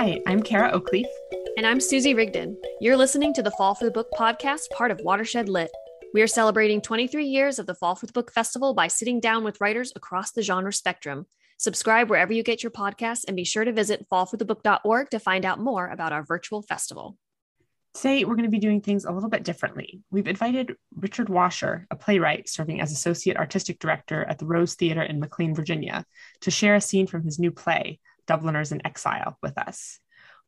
Hi, I'm Kara Oakleaf. And I'm Susie Rigdon. You're listening to the Fall for the Book podcast, part of Watershed Lit. We are celebrating 23 years of the Fall for the Book Festival by sitting down with writers across the genre spectrum. Subscribe wherever you get your podcasts and be sure to visit fallforthebook.org to find out more about our virtual festival. Today, we're going to be doing things a little bit differently. We've invited Richard Washer, a playwright serving as Associate Artistic Director at the Rose Theater in McLean, Virginia, to share a scene from his new play, Dubliners in Exile, with us.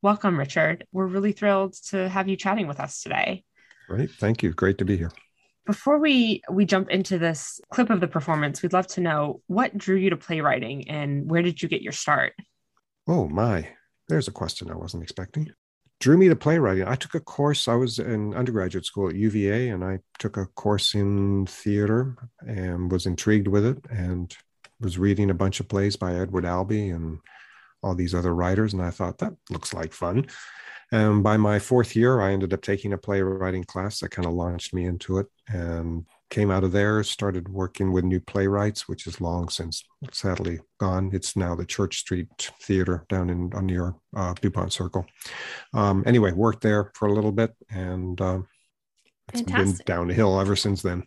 Welcome, Richard. We're really thrilled to have you chatting with us today. Great. Thank you. Great to be here. Before we we jump into this clip of the performance, we'd love to know what drew you to playwriting and where did you get your start? Oh my, there's a question I wasn't expecting drew me to playwriting. I took a course. I was in undergraduate school at UVA, and I took a course in theater and was intrigued with it, and was reading a bunch of plays by Edward Albee and all these other writers, and I thought that looks like fun. And by my fourth year, I ended up taking a playwriting class that kind of launched me into it, and came out of there, started working with New Playwrights, which is long since sadly gone. It's now the Church Street Theater down in near uh, Dupont Circle. Um, anyway, worked there for a little bit, and uh, it's Fantastic. been downhill ever since then.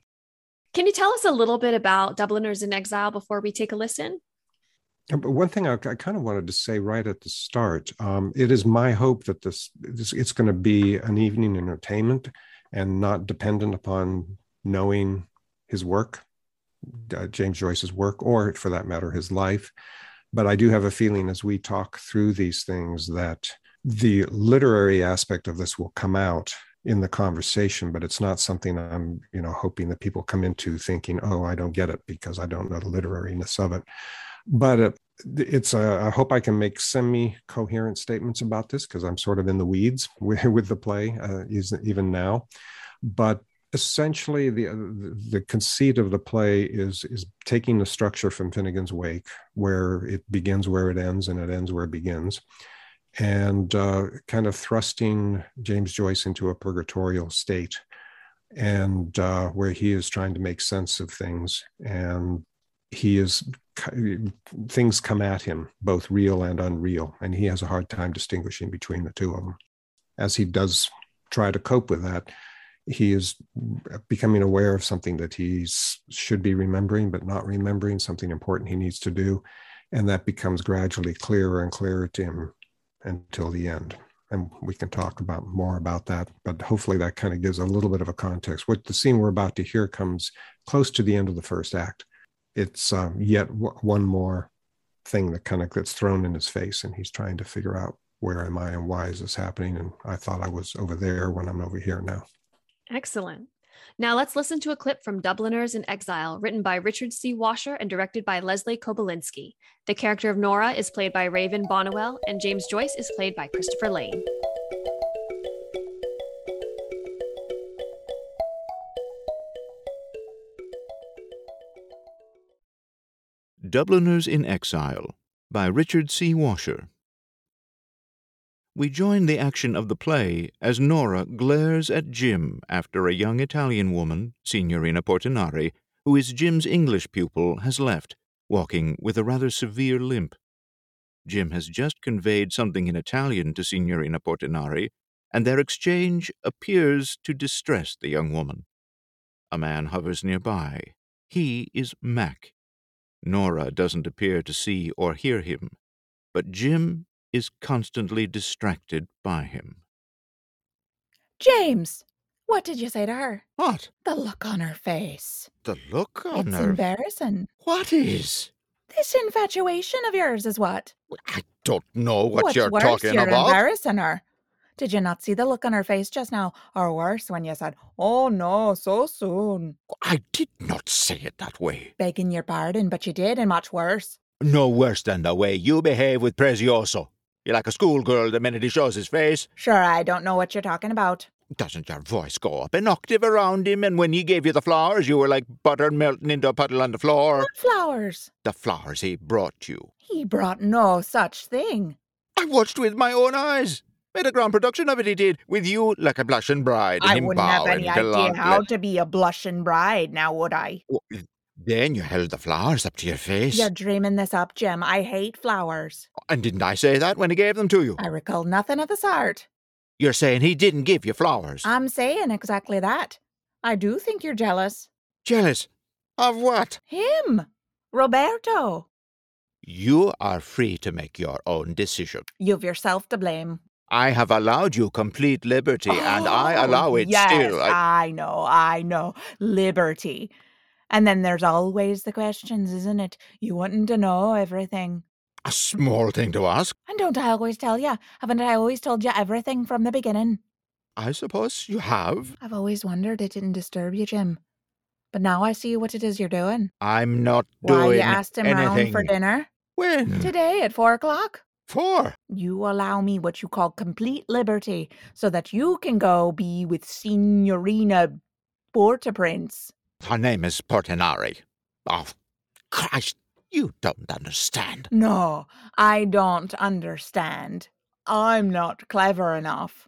Can you tell us a little bit about Dubliners in Exile before we take a listen? But one thing I, I, kind of wanted to say right at the start, um, it is my hope that this, this it's going to be an evening entertainment and not dependent upon knowing his work, uh, James Joyce's work, or for that matter, his life. But I do have a feeling as we talk through these things that the literary aspect of this will come out in the conversation, but it's not something I'm, you know, hoping that people come into thinking, "Oh, I don't get it because I don't know the literariness of it." But it, it's a, I hope I can make semi-coherent statements about this because I'm sort of in the weeds with, with the play, uh, even now. But essentially the the conceit of the play is is taking the structure from Finnegans Wake, where it begins where it ends and it ends where it begins, and uh, kind of thrusting James Joyce into a purgatorial state, and uh, where he is trying to make sense of things, and he is things come at him both real and unreal, and he has a hard time distinguishing between the two of them. As he does try to cope with that he is becoming aware of something that he should be remembering but not remembering something important he needs to do and that becomes gradually clearer and clearer to him until the end and we can talk about more about that but hopefully that kind of gives a little bit of a context what the scene we're about to hear comes close to the end of the first act it's um, yet w- one more thing that kind of gets thrown in his face and he's trying to figure out where am i and why is this happening and i thought i was over there when i'm over here now Excellent. Now let's listen to a clip from Dubliners in Exile, written by Richard C. Washer and directed by Leslie Kobylinski. The character of Nora is played by Raven Bonnewell, and James Joyce is played by Christopher Lane. Dubliners in Exile by Richard C. Washer we join the action of the play as Nora glares at Jim after a young Italian woman, Signorina Portinari, who is Jim's English pupil, has left, walking with a rather severe limp. Jim has just conveyed something in Italian to Signorina Portinari, and their exchange appears to distress the young woman. A man hovers nearby. He is Mac. Nora doesn't appear to see or hear him, but Jim is constantly distracted by him. James, what did you say to her? What? The look on her face. The look on it's her? It's embarrassing. What is? This infatuation of yours is what? I don't know what What's you're worse, talking you're about. embarrassing her. Did you not see the look on her face just now? Or worse, when you said, Oh no, so soon? I did not say it that way. Begging your pardon, but you did, and much worse. No worse than the way you behave with Prezioso. You're like a schoolgirl the minute he shows his face. Sure, I don't know what you're talking about. Doesn't your voice go up an octave around him? And when he gave you the flowers, you were like butter melting into a puddle on the floor. What flowers? The flowers he brought you. He brought no such thing. I watched with my own eyes. Made a grand production of it, he did, with you like a blushing bride. I wouldn't have any idea how to be a blushing bride, now would I? Then you held the flowers up to your face. You're dreaming this up, Jim. I hate flowers. And didn't I say that when he gave them to you? I recall nothing of the sort. You're saying he didn't give you flowers. I'm saying exactly that. I do think you're jealous. Jealous? Of what? Him, Roberto. You are free to make your own decision. You've yourself to blame. I have allowed you complete liberty, and I Oh, allow it yes, still. I- I know, I know. Liberty. And then there's always the questions, isn't it? You wanting to know everything. a small thing to ask. And don't I always tell you? Haven't I always told you everything from the beginning? I suppose you have. I've always wondered it didn't disturb you, Jim. But now I see what it is you're doing. I'm not Why doing you asked him round anything. for dinner When? today at four o'clock. For? You allow me what you call complete liberty so that you can go be with Signorina Porta Prince. Her name is Portinari. Oh, Christ, you don't understand. No, I don't understand. I'm not clever enough.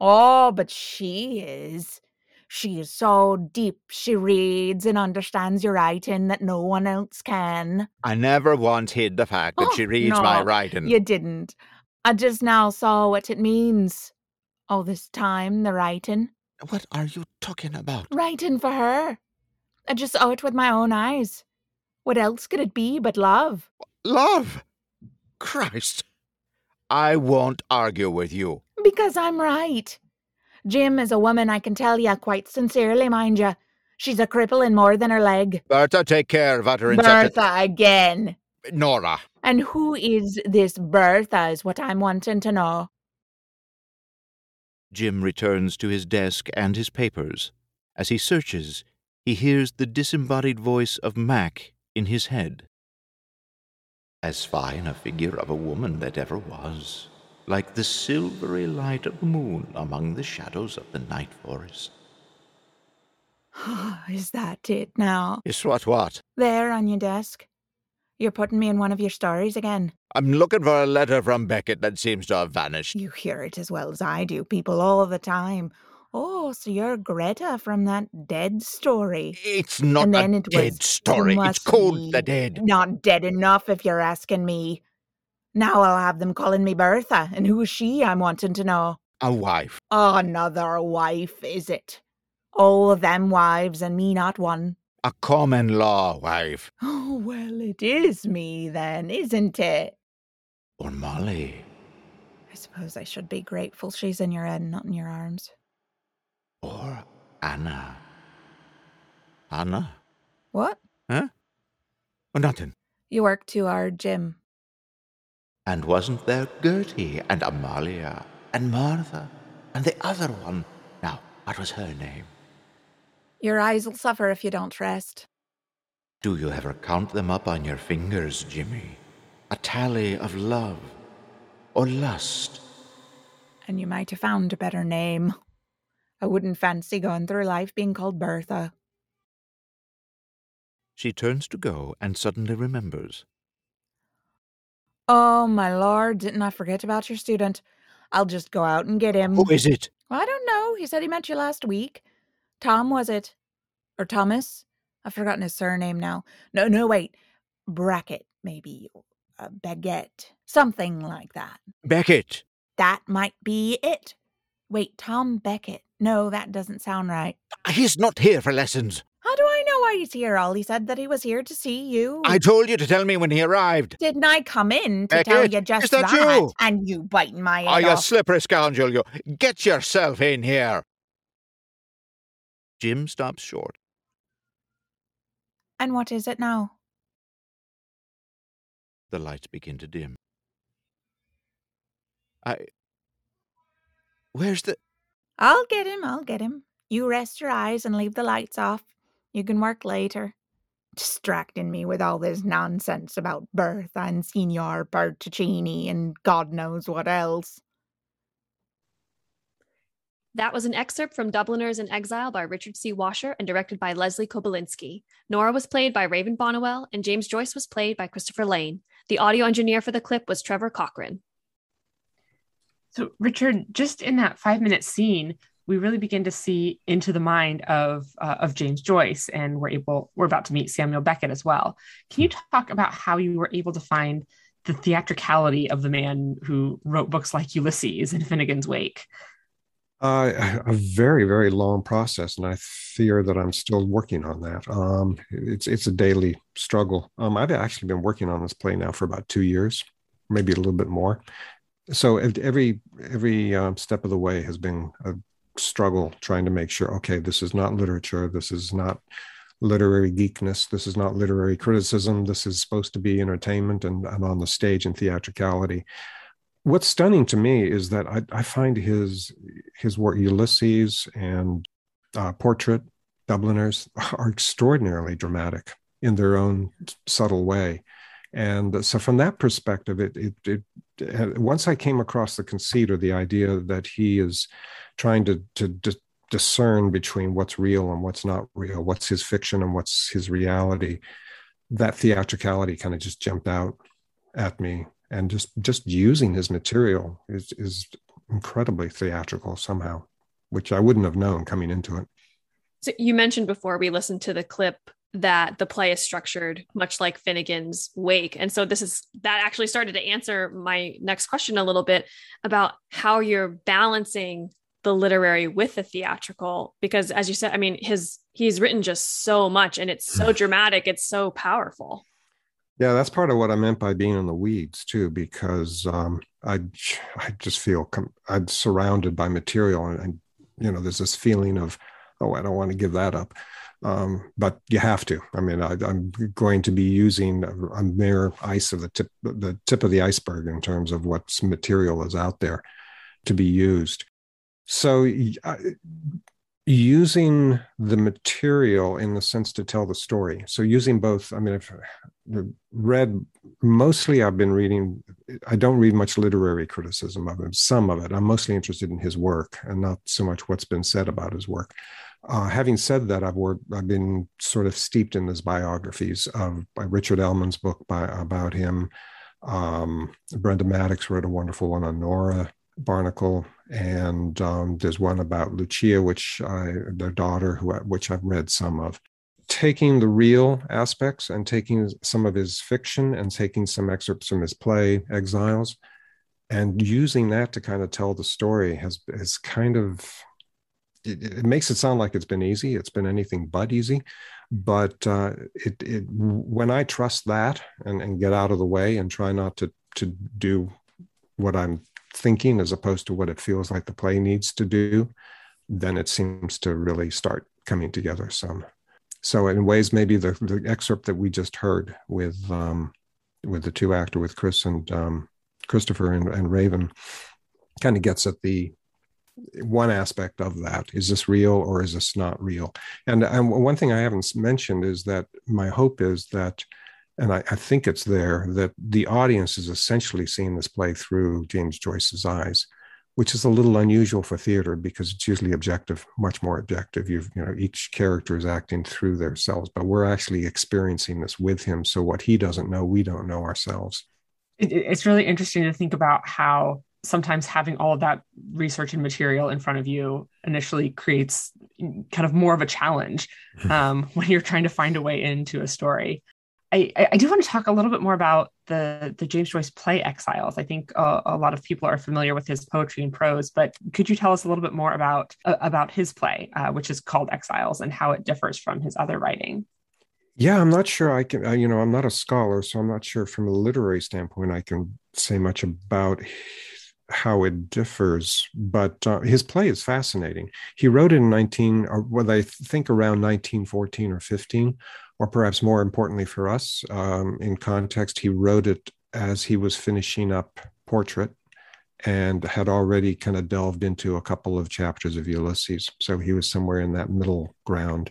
Oh, but she is. She is so deep she reads and understands your writing that no one else can. I never once hid the fact that Oh, she reads my writing. You didn't. I just now saw what it means. All this time, the writing. What are you talking about? Writing for her. I just saw it with my own eyes. What else could it be but love? Love! Christ! I won't argue with you. Because I'm right. Jim is a woman, I can tell you, quite sincerely, mind you. She's a cripple in more than her leg. Bertha, take care of uttering such Bertha again. a... Nora. And who is this Bertha, is what I'm wanting to know. Jim returns to his desk and his papers. As he searches, he hears the disembodied voice of Mac in his head. As fine a figure of a woman that ever was, like the silvery light of the moon among the shadows of the night forest. is that it now? Is what what? There on your desk. You're putting me in one of your stories again. I'm looking for a letter from Beckett that seems to have vanished. You hear it as well as I do, people all the time. Oh, so you're Greta from that dead story. It's not and then a it dead was, story. "You It's called The Dead. Not dead enough if you're asking me. Now I'll have them calling me Bertha. And who is she, I'm wanting to know? A wife. Another wife, is it? All of them wives and me not one. A common law wife. Oh, well, it is me then, isn't it? Or Molly. I suppose I should be grateful she's in your head, not in your arms. Or Anna. Anna? What? Huh? Oh, nothing. You work too hard, Jim. And wasn't there Gertie and Amalia and Martha and the other one? Now, what was her name? Your eyes will suffer if you don't rest. Do you ever count them up on your fingers, Jimmy? A tally of love or lust? And you might have found a better name. I wouldn't fancy going through life being called Bertha. She turns to go and suddenly remembers. Oh, my lord, didn't I forget about your student? I'll just go out and get him. Who is it? I don't know. He said he met you last week. Tom, was it? Or Thomas? I've forgotten his surname now. No, no, wait. Brackett, maybe. Uh, Baguette. Something like that. Beckett. That might be it. Wait, Tom Beckett. No, that doesn't sound right. He's not here for lessons. How do I know why he's here? All he said that he was here to see you. I told you to tell me when he arrived. Didn't I come in to eh, tell eh, you just is that you? And you biting my Oh, head you off. slippery scoundrel, you. Get yourself in here. Jim stops short. and what is it now? The lights begin to dim. I. Where's the. I'll get him. I'll get him. You rest your eyes and leave the lights off. You can work later. Distracting me with all this nonsense about Bertha and Signor Bertuccini and God knows what else. That was an excerpt from Dubliners in Exile by Richard C. Washer and directed by Leslie Kobylinski. Nora was played by Raven Bonnewell, and James Joyce was played by Christopher Lane. The audio engineer for the clip was Trevor Cochran. So, Richard, just in that five minute scene, we really begin to see into the mind of uh, of James Joyce, and we're able we're about to meet Samuel Beckett as well. Can you talk about how you were able to find the theatricality of the man who wrote books like Ulysses and Finnegans Wake? Uh, a very very long process, and I fear that I'm still working on that. Um, it's it's a daily struggle. Um, I've actually been working on this play now for about two years, maybe a little bit more. So every every um, step of the way has been a struggle trying to make sure okay this is not literature this is not literary geekness this is not literary criticism this is supposed to be entertainment and, and on the stage and theatricality. What's stunning to me is that i, I find his his work ulysses and uh, portrait dubliners are extraordinarily dramatic in their own subtle way and so from that perspective it, it, it uh, once i came across the conceit or the idea that he is trying to to, to discern between what's real and what's not real, what's his fiction and what's his reality. That theatricality kind of just jumped out at me, and just just using his material is is incredibly theatrical somehow, which I wouldn't have known coming into it. So you mentioned before we listened to the clip that the play is structured much like Finnegans Wake. And so this is that actually started to answer my next question a little bit about how you're balancing the literary with the theatrical because as you said i mean his he's written just so much and it's so dramatic it's so powerful yeah that's part of what i meant by being in the weeds too because um, i i just feel com- i'm surrounded by material and, and, you know there's this feeling of oh i don't want to give that up um, but you have to i mean I, am going to be using a mere ice of the tip the tip of the iceberg in terms of what material is out there to be used so, uh, using the material in the sense to tell the story. So, using both, I mean, I've read mostly, I've been reading, I don't read much literary criticism of him, some of it. I'm mostly interested in his work and not so much what's been said about his work. Uh, having said that, I've worked, I've been sort of steeped in his biographies of by Richard Ellmann's book by, about him. Um, Brenda Maddox wrote a wonderful one on Nora Barnacle, and um, there's one about Lucia, which I, their daughter, who which I've read some of. Taking the real aspects and taking some of his fiction and taking some excerpts from his play Exiles, and using that to kind of tell the story has has kind of it, makes it sound like it's been easy. It's been anything but easy, but uh, it, it when I trust that and, and get out of the way and try not to to do what I'm thinking as opposed to what it feels like the play needs to do, then it seems to really start coming together some. So in ways, maybe the, the excerpt that we just heard with um, with the two actor with Chris and um, Christopher and, and Raven kind of gets at the one aspect of that is this real or is this not real and, and one thing i haven't mentioned is that my hope is that and I, I, think it's there that the audience is essentially seeing this play through James Joyce's eyes, which is a little unusual for theater because it's usually objective, much more objective. You've, you know, each character is acting through themselves, but we're actually experiencing this with him. So what he doesn't know, we don't know ourselves. It's really interesting to think about how sometimes having all of that research and material in front of you initially creates kind of more of a challenge um, when you're trying to find a way into a story. I, I do want to talk a little bit more about the the James Joyce play Exiles. I think uh, a lot of people are familiar with his poetry and prose, but could you tell us a little bit more about uh, about his play, uh, which is called Exiles, and how it differs from his other writing? Yeah, I'm not sure I can. Uh, you know, I'm not a scholar, so I'm not sure from a literary standpoint I can say much about how it differs. But uh, his play is fascinating. He wrote it in 19, or what I think around 1914 or 15 or perhaps more importantly for us, um, in context, he wrote it as he was finishing up Portrait and had already kind of delved into a couple of chapters of Ulysses. So he was somewhere in that middle ground.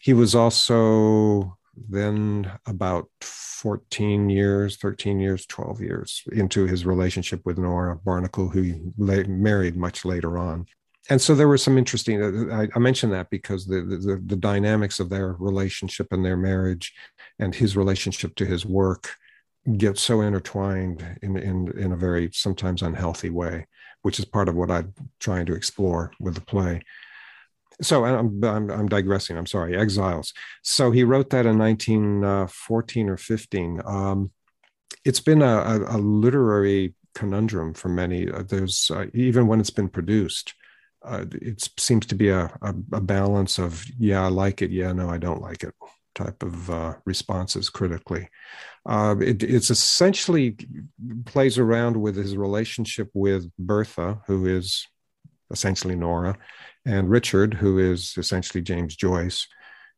He was also then about 14 years, 13 years, 12 years into his relationship with Nora Barnacle, who he married much later on and so there was some interesting I, I, mentioned that because the, the, the dynamics of their relationship and their marriage and his relationship to his work get so intertwined in in in a very sometimes unhealthy way which is part of what I'm trying to explore with the play. So I'm, I'm, I'm digressing. I'm sorry. Exiles. So he wrote that in 1914 uh, or 15. Um, it's been a, a, a, literary conundrum for many. Uh, there's uh, even when it's been produced, uh, it seems to be a, a, a, balance of yeah, I like it. Yeah, no, I don't like it type of uh, responses critically. Uh, it, it's essentially plays around with his relationship with Bertha, who is essentially Nora, and Richard, who is essentially James Joyce,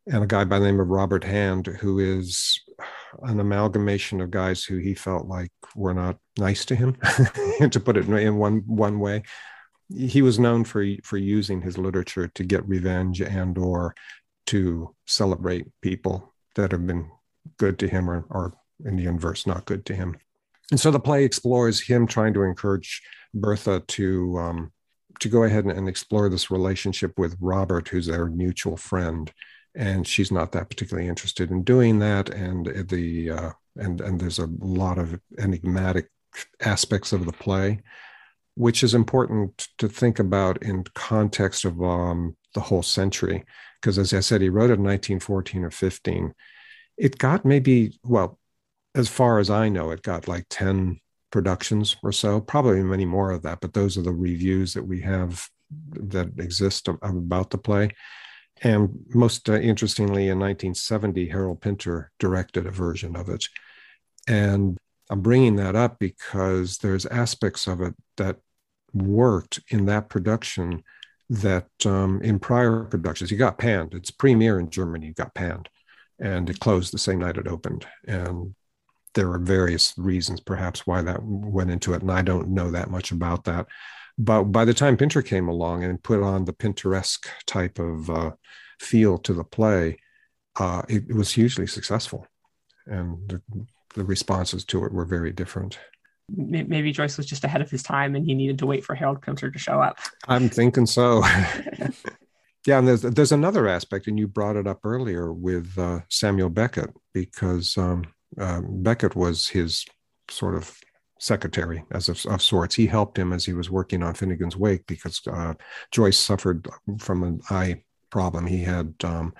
and a guy by the name of Robert Hand, who is an amalgamation of guys who he felt like were not nice to him, to put it in one one way. He was known for for using his literature to get revenge and or to celebrate people that have been good to him or, or in the inverse, not good to him. And so the play explores him trying to encourage Bertha to um, to go ahead and, and, explore this relationship with Robert, who's their mutual friend, and she's not that particularly interested in doing that. And the uh, and and there's a lot of enigmatic aspects of the play, which is important to think about in context of um, the whole century because as I said, he wrote it in 1914 or 15. It got maybe, well, as far as I know, it got like 10 productions or so, probably many more of that, but those are the reviews that we have that exist about the play. And most uh, interestingly, in 1970, Harold Pinter directed a version of it. And I'm bringing that up because there's aspects of it that worked in that production that um, in prior productions, he got panned. It's premiere in Germany, got panned, and it closed the same night it opened. And there are various reasons, perhaps, why that went into it, and I don't know that much about that. But by the time Pinter came along and put on the Pinteresque type of uh, feel to the play, uh, it, it was hugely successful, and the, the responses to it were very different maybe Joyce was just ahead of his time and he needed to wait for Harold Pinter to show up. I'm thinking so. yeah, and there's there's another aspect, and you brought it up earlier with uh, Samuel Beckett because um, uh, Beckett was his sort of secretary as of, of, sorts. He helped him as he was working on Finnegan's Wake because uh, Joyce suffered from an eye problem. He had um,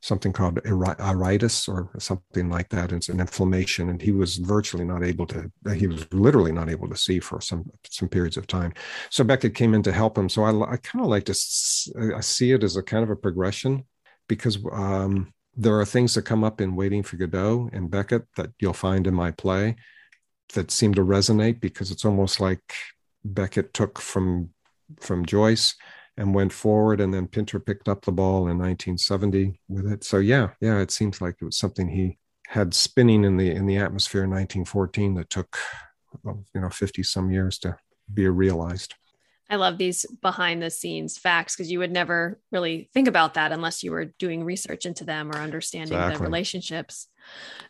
something called iritis or something like that. It's an inflammation, and he was virtually not able to. He was literally not able to see for some some periods of time. So Beckett came in to help him. So I, I kind of like to I see it as a kind of a progression because um, there are things that come up in Waiting for Godot and Beckett that you'll find in my play that seem to resonate because it's almost like Beckett took from from Joyce and went forward. And then Pinter picked up the ball in 1970 with it. So yeah, yeah, it seems like it was something he had spinning in the in the atmosphere in 1914 that took well, you know 50 some years to be realized. I love these behind the scenes facts because you would never really think about that unless you were doing research into them or understanding exactly. the relationships.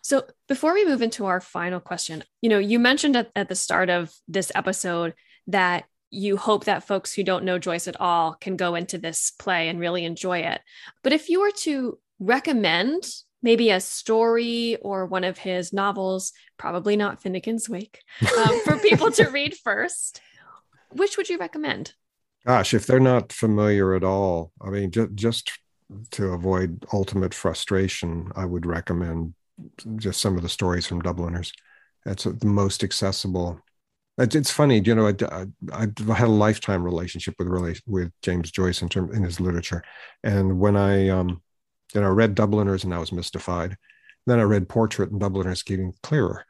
So, before we move into our final question, you know, you mentioned at, at the start of this episode that you hope that folks who don't know Joyce at all can go into this play and really enjoy it. But if you were to recommend maybe a story or one of his novels, probably not Finnegan's Wake, um, for people to read first, which would you recommend? Gosh, if they're not familiar at all, I mean, just, just to avoid ultimate frustration, I would recommend just some of the stories from Dubliners. That's the most accessible it's funny, you know. I, I, I had a lifetime relationship with with James Joyce in term in his literature, and when I um, you know read Dubliners and I was mystified. Then I read Portrait and Dubliners getting clearer,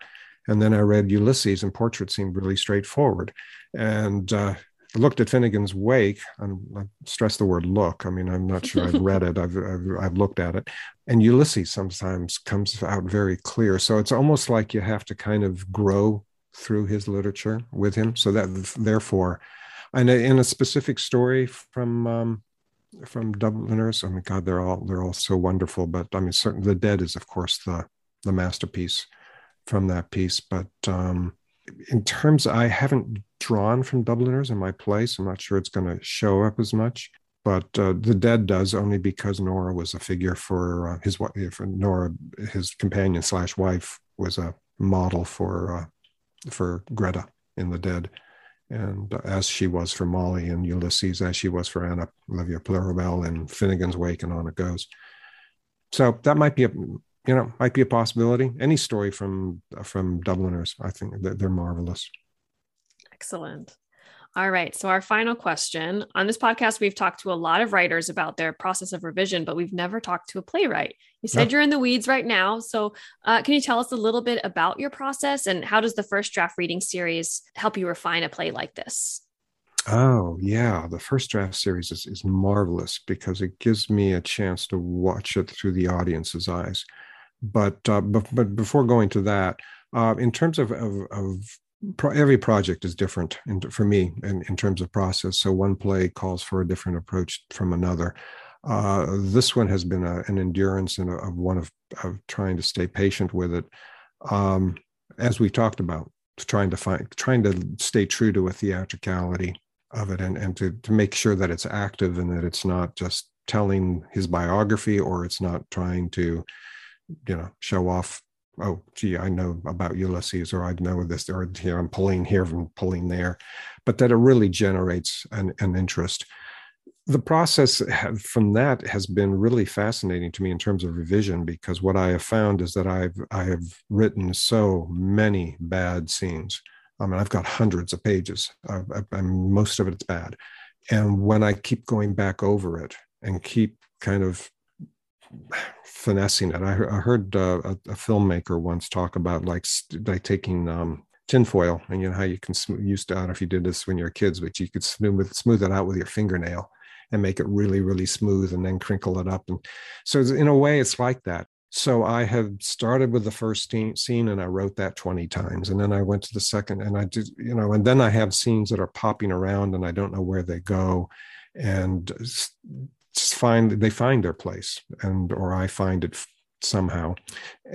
and then I read Ulysses and Portrait seemed really straightforward, and uh, I looked at Finnegan's Wake, and I stress the word look. I mean, I'm not sure I've read it. I've, I've, I've looked at it, and Ulysses sometimes comes out very clear. So it's almost like you have to kind of grow through his literature with him. So that therefore, and in a specific story from um, from Dubliners, I mean, God, they're all they're all so wonderful. But I mean, certainly the Dead is, of course, the the masterpiece from that piece. But um, in terms, I haven't drawn from Dubliners in my place. I'm not sure it's going to show up as much. But uh, the dead does only because Nora was a figure for uh, his wife. For Nora, his companion slash wife was a model for uh, for Greta in the Dead, and as she was for Molly and Ulysses, as she was for Anna Olivia Plurabelle and Finnegan's Wake, and on it goes. So that might be a you know might be a possibility. Any story from from Dubliners, I think they're, they're marvelous. Excellent. All right. So, our final question on this podcast, we've talked to a lot of writers about their process of revision, but we've never talked to a playwright. You said you're in the weeds right now. So, uh, can you tell us a little bit about your process and how does the first draft reading series help you refine a play like this? Oh, yeah. The first draft series is, is marvelous because it gives me a chance to watch it through the audience's eyes. But, uh, but, but before going to that, uh, in terms of, of, of pro- every project is different in, for me in, in terms of process. So one play calls for a different approach from another. Uh, this one has been a, an endurance and a, of one of, of trying to stay patient with it. Um, as we talked about, trying to find, trying to stay true to a theatricality of it and, and to, to make sure that it's active and that it's not just telling his biography or it's not trying to, you know, show off oh, gee, I know about Ulysses, or I know this, or here I'm pulling here and pulling there, but that it really generates an, an interest. The process from that has been really fascinating to me in terms of revision because what I have found is that I've I have written so many bad scenes. I mean, I've got hundreds of pages, I, most of it's bad, and when I keep going back over it and keep kind of finessing it. I, I heard uh, a, a, filmmaker once talk about like like taking um, tinfoil and you know how you can smooth, used to, I don't know if you did this when you were kids, but you could smooth smooth it out with your fingernail and make it really really smooth and then crinkle it up. And so in a way, it's like that. So I have started with the first scene and I wrote that 20 times. And then I went to the second and I did, you know, and then I have scenes that are popping around and I don't know where they go. And find they find their place and or i find it somehow.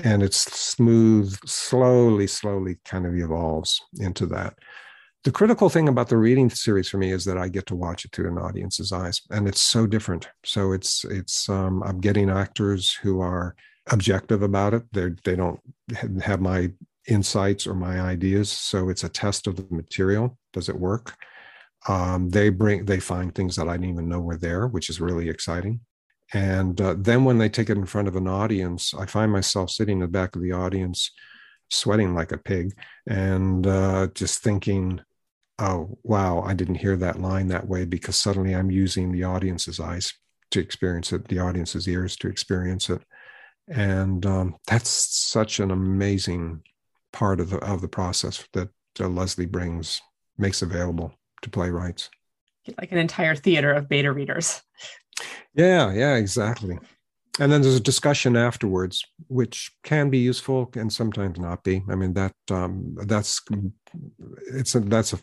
And it's smooth slowly slowly kind of evolves into that. The critical thing about the reading series for me is that i get to watch it through an audience's eyes and it's so different. So it's it's um, i'm getting actors who are objective about it. They they don't have my insights or my ideas so it's a test of the material. Does it work um, they bring they find things that I didn't even know were there, which is really exciting. And uh, then when they take it in front of an audience, I find myself sitting in the back of the audience, sweating like a pig, and uh, just thinking, "Oh, wow! I didn't hear that line that way because suddenly I'm using the audience's eyes to experience it, the audience's ears to experience it." And um, that's such an amazing part of the of the process that uh, Leslie brings makes available to playwrights. Like an entire theater of beta readers. Yeah, yeah, exactly. And then there's a discussion afterwards, which can be useful and sometimes not be. I mean that um, that's it's a, that's a,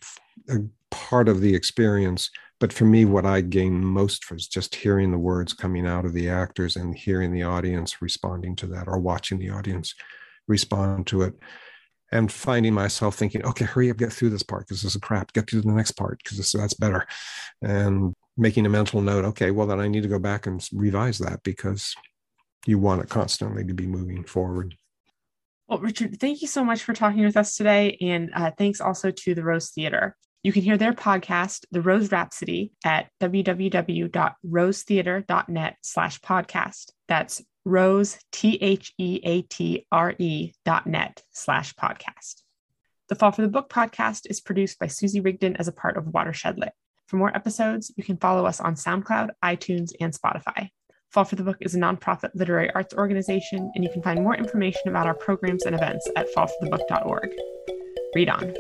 a part of the experience. But for me, what I gain most was just hearing the words coming out of the actors and hearing the audience responding to that, or watching the audience respond to it and finding myself thinking, okay, hurry up, get through this part because this is crap. Get to the next part because that's better. And making a mental note, okay, well, then I need to go back and revise that because you want it constantly to be moving forward. Well, Richard, thank you so much for talking with us today. And uh, thanks also to the Rose Theater. You can hear their podcast, The Rose Rhapsody, at www.rosetheatre.net slash podcast. That's rose, T H E A T R E dot net slash podcast. The Fall for the Book podcast is produced by Susie Rigdon as a part of Watershed Lit. For more episodes, you can follow us on SoundCloud, iTunes, and Spotify. Fall for the Book is a nonprofit literary arts organization, and you can find more information about our programs and events at fallforthebook.org. Read on.